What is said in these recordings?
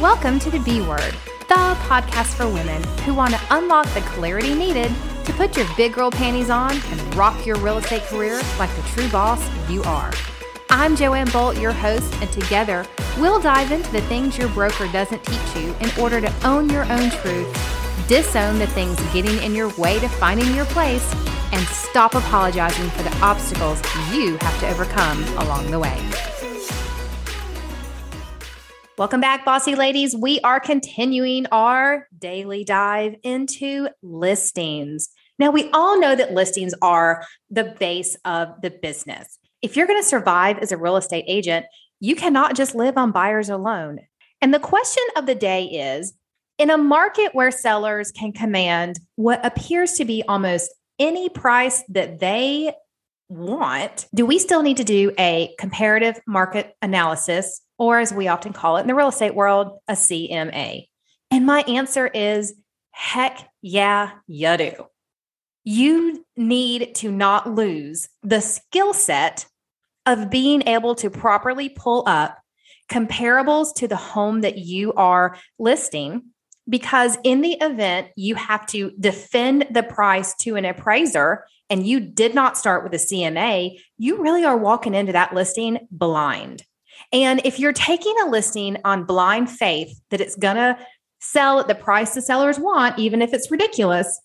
Welcome to the B Word, the podcast for women who want to unlock the clarity needed to put your big girl panties on and rock your real estate career like the true boss you are. I'm Joanne Bolt, your host, and together we'll dive into the things your broker doesn't teach you in order to own your own truth, disown the things getting in your way to finding your place, and stop apologizing for the obstacles you have to overcome along the way. Welcome back, bossy ladies. We are continuing our daily dive into listings. Now, we all know that listings are the base of the business. If you're going to survive as a real estate agent, you cannot just live on buyers alone. And the question of the day is in a market where sellers can command what appears to be almost any price that they want, do we still need to do a comparative market analysis, or as we often call it in the real estate world, a CMA? And my answer is heck yeah, you do. You need to not lose the skill set of being able to properly pull up comparables to the home that you are listing because in the event you have to defend the price to an appraiser and you did not start with a CMA, you really are walking into that listing blind. And if you're taking a listing on blind faith that it's going to sell at the price the sellers want, even if it's ridiculous,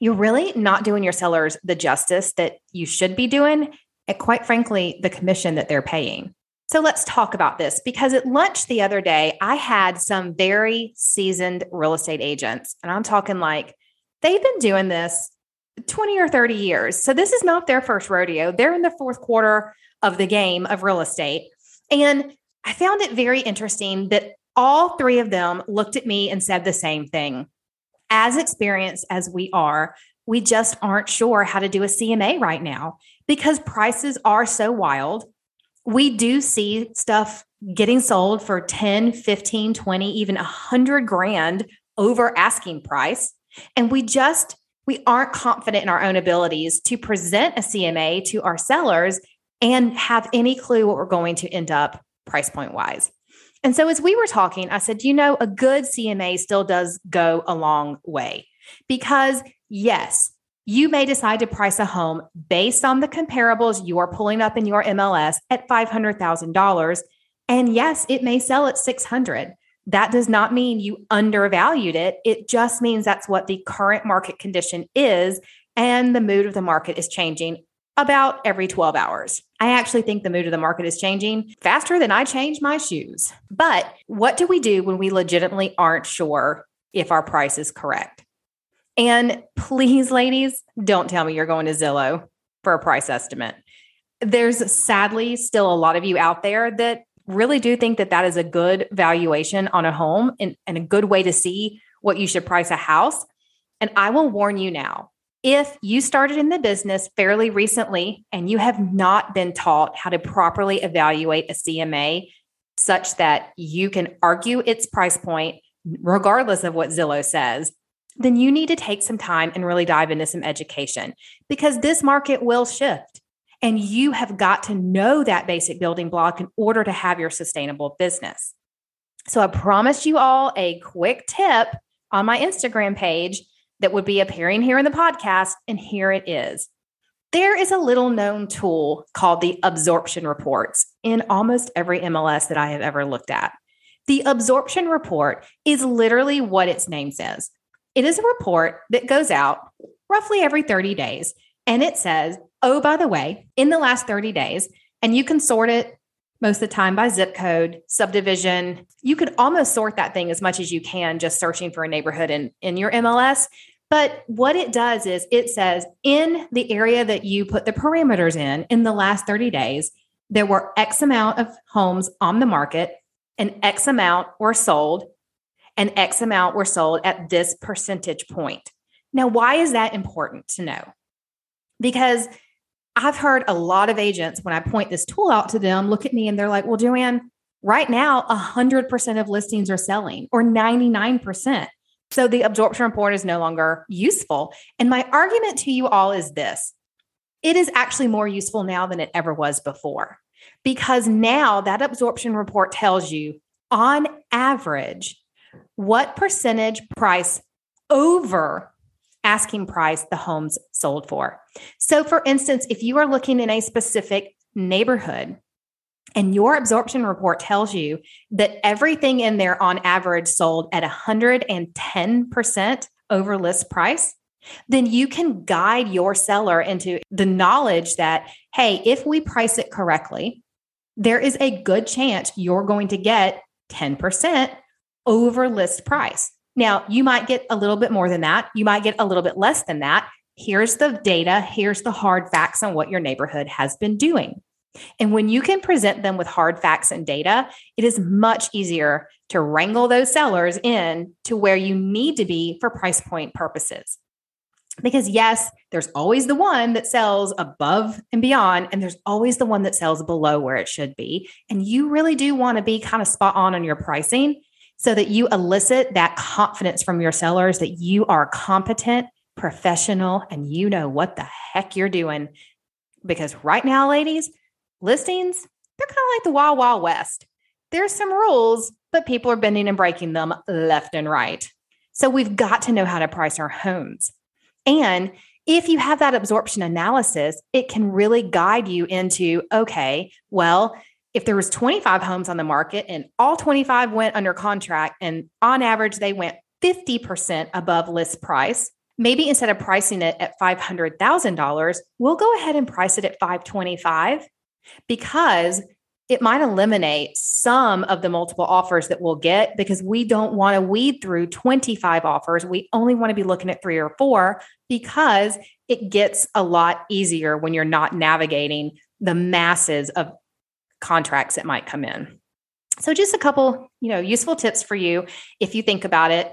you're really not doing your sellers the justice that you should be doing, and quite frankly, the commission that they're paying. So let's talk about this because at lunch the other day, I had some very seasoned real estate agents, and I'm talking like they've been doing this 20 or 30 years. So this is not their first rodeo. They're in the fourth quarter of the game of real estate. And I found it very interesting that all three of them looked at me and said the same thing. As experienced as we are, we just aren't sure how to do a CMA right now because prices are so wild we do see stuff getting sold for 10, 15, 20, even 100 grand over asking price. And we just, we aren't confident in our own abilities to present a CMA to our sellers and have any clue what we're going to end up price point wise. And so as we were talking, I said, you know, a good CMA still does go a long way because yes, you may decide to price a home based on the comparables you are pulling up in your MLS at $500,000. And yes, it may sell at 600. That does not mean you undervalued it. It just means that's what the current market condition is and the mood of the market is changing about every 12 hours. I actually think the mood of the market is changing faster than I change my shoes. But what do we do when we legitimately aren't sure if our price is correct? And please, ladies, don't tell me you're going to Zillow for a price estimate. There's sadly still a lot of you out there that really do think that that is a good valuation on a home and, and a good way to see what you should price a house. And I will warn you now if you started in the business fairly recently and you have not been taught how to properly evaluate a CMA such that you can argue its price point, regardless of what Zillow says, then you need to take some time and really dive into some education because this market will shift. And you have got to know that basic building block in order to have your sustainable business. So I promised you all a quick tip on my Instagram page that would be appearing here in the podcast. And here it is. There is a little known tool called the absorption reports in almost every MLS that I have ever looked at. The absorption report is literally what its name says it is a report that goes out roughly every 30 days. And it says, oh, by the way, in the last 30 days, and you can sort it most of the time by zip code, subdivision. You could almost sort that thing as much as you can just searching for a neighborhood in, in your MLS. But what it does is it says in the area that you put the parameters in in the last 30 days, there were X amount of homes on the market and X amount were sold and X amount were sold at this percentage point. Now, why is that important to know? Because I've heard a lot of agents, when I point this tool out to them, look at me and they're like, well, Joanne, right now, 100% of listings are selling or 99%. So the absorption report is no longer useful. And my argument to you all is this it is actually more useful now than it ever was before because now that absorption report tells you on average, what percentage price over asking price the homes sold for. So, for instance, if you are looking in a specific neighborhood and your absorption report tells you that everything in there on average sold at 110% over list price, then you can guide your seller into the knowledge that, hey, if we price it correctly, there is a good chance you're going to get 10% over list price. Now, you might get a little bit more than that. You might get a little bit less than that. Here's the data. Here's the hard facts on what your neighborhood has been doing. And when you can present them with hard facts and data, it is much easier to wrangle those sellers in to where you need to be for price point purposes. Because yes, there's always the one that sells above and beyond, and there's always the one that sells below where it should be. And you really do want to be kind of spot on on your pricing so that you elicit that confidence from your sellers that you are competent, professional, and you know what the heck you're doing. Because right now, ladies, listings, they're kind of like the wild, wild west. There's some rules, but people are bending and breaking them left and right. So we've got to know how to price our homes. And if you have that absorption analysis, it can really guide you into okay, well, if there was 25 homes on the market and all 25 went under contract and on average they went 50% above list price, maybe instead of pricing it at $500,000, we'll go ahead and price it at 525 because it might eliminate some of the multiple offers that we'll get because we don't want to weed through 25 offers. We only want to be looking at three or four because it gets a lot easier when you're not navigating the masses of contracts that might come in. So just a couple, you know, useful tips for you if you think about it,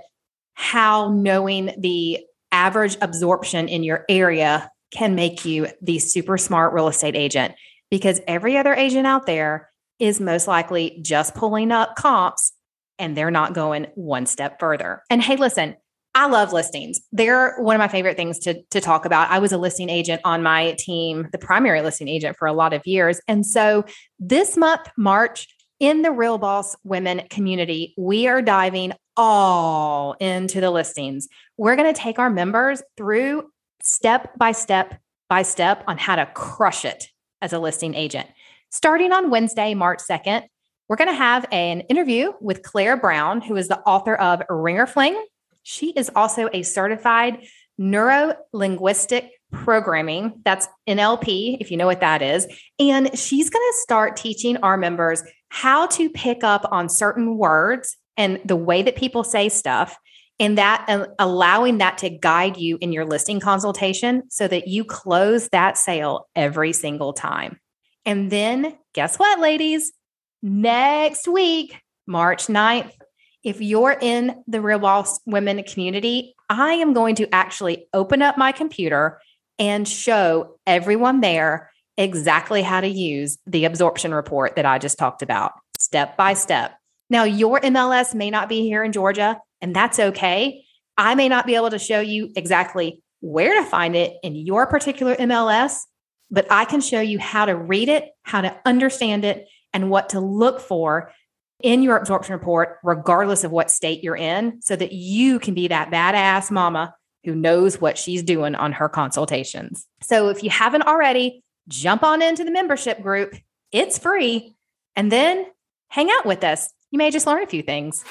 how knowing the average absorption in your area can make you the super smart real estate agent because every other agent out there is most likely just pulling up comps and they're not going one step further. And hey, listen, I love listings. They're one of my favorite things to, to talk about. I was a listing agent on my team, the primary listing agent for a lot of years. And so this month, March, in the Real Boss Women community, we are diving all into the listings. We're going to take our members through step by step by step on how to crush it as a listing agent. Starting on Wednesday, March 2nd, we're going to have an interview with Claire Brown, who is the author of Ringer Fling she is also a certified neuro linguistic programming. That's NLP, if you know what that is. And she's going to start teaching our members how to pick up on certain words and the way that people say stuff and that uh, allowing that to guide you in your listing consultation so that you close that sale every single time. And then guess what, ladies? Next week, March 9th, if you're in the Real Boss Women community, I am going to actually open up my computer and show everyone there exactly how to use the absorption report that I just talked about, step by step. Now, your MLS may not be here in Georgia, and that's okay. I may not be able to show you exactly where to find it in your particular MLS, but I can show you how to read it, how to understand it, and what to look for in your absorption report, regardless of what state you're in, so that you can be that badass mama who knows what she's doing on her consultations. So if you haven't already, jump on into the membership group. It's free. And then hang out with us. You may just learn a few things.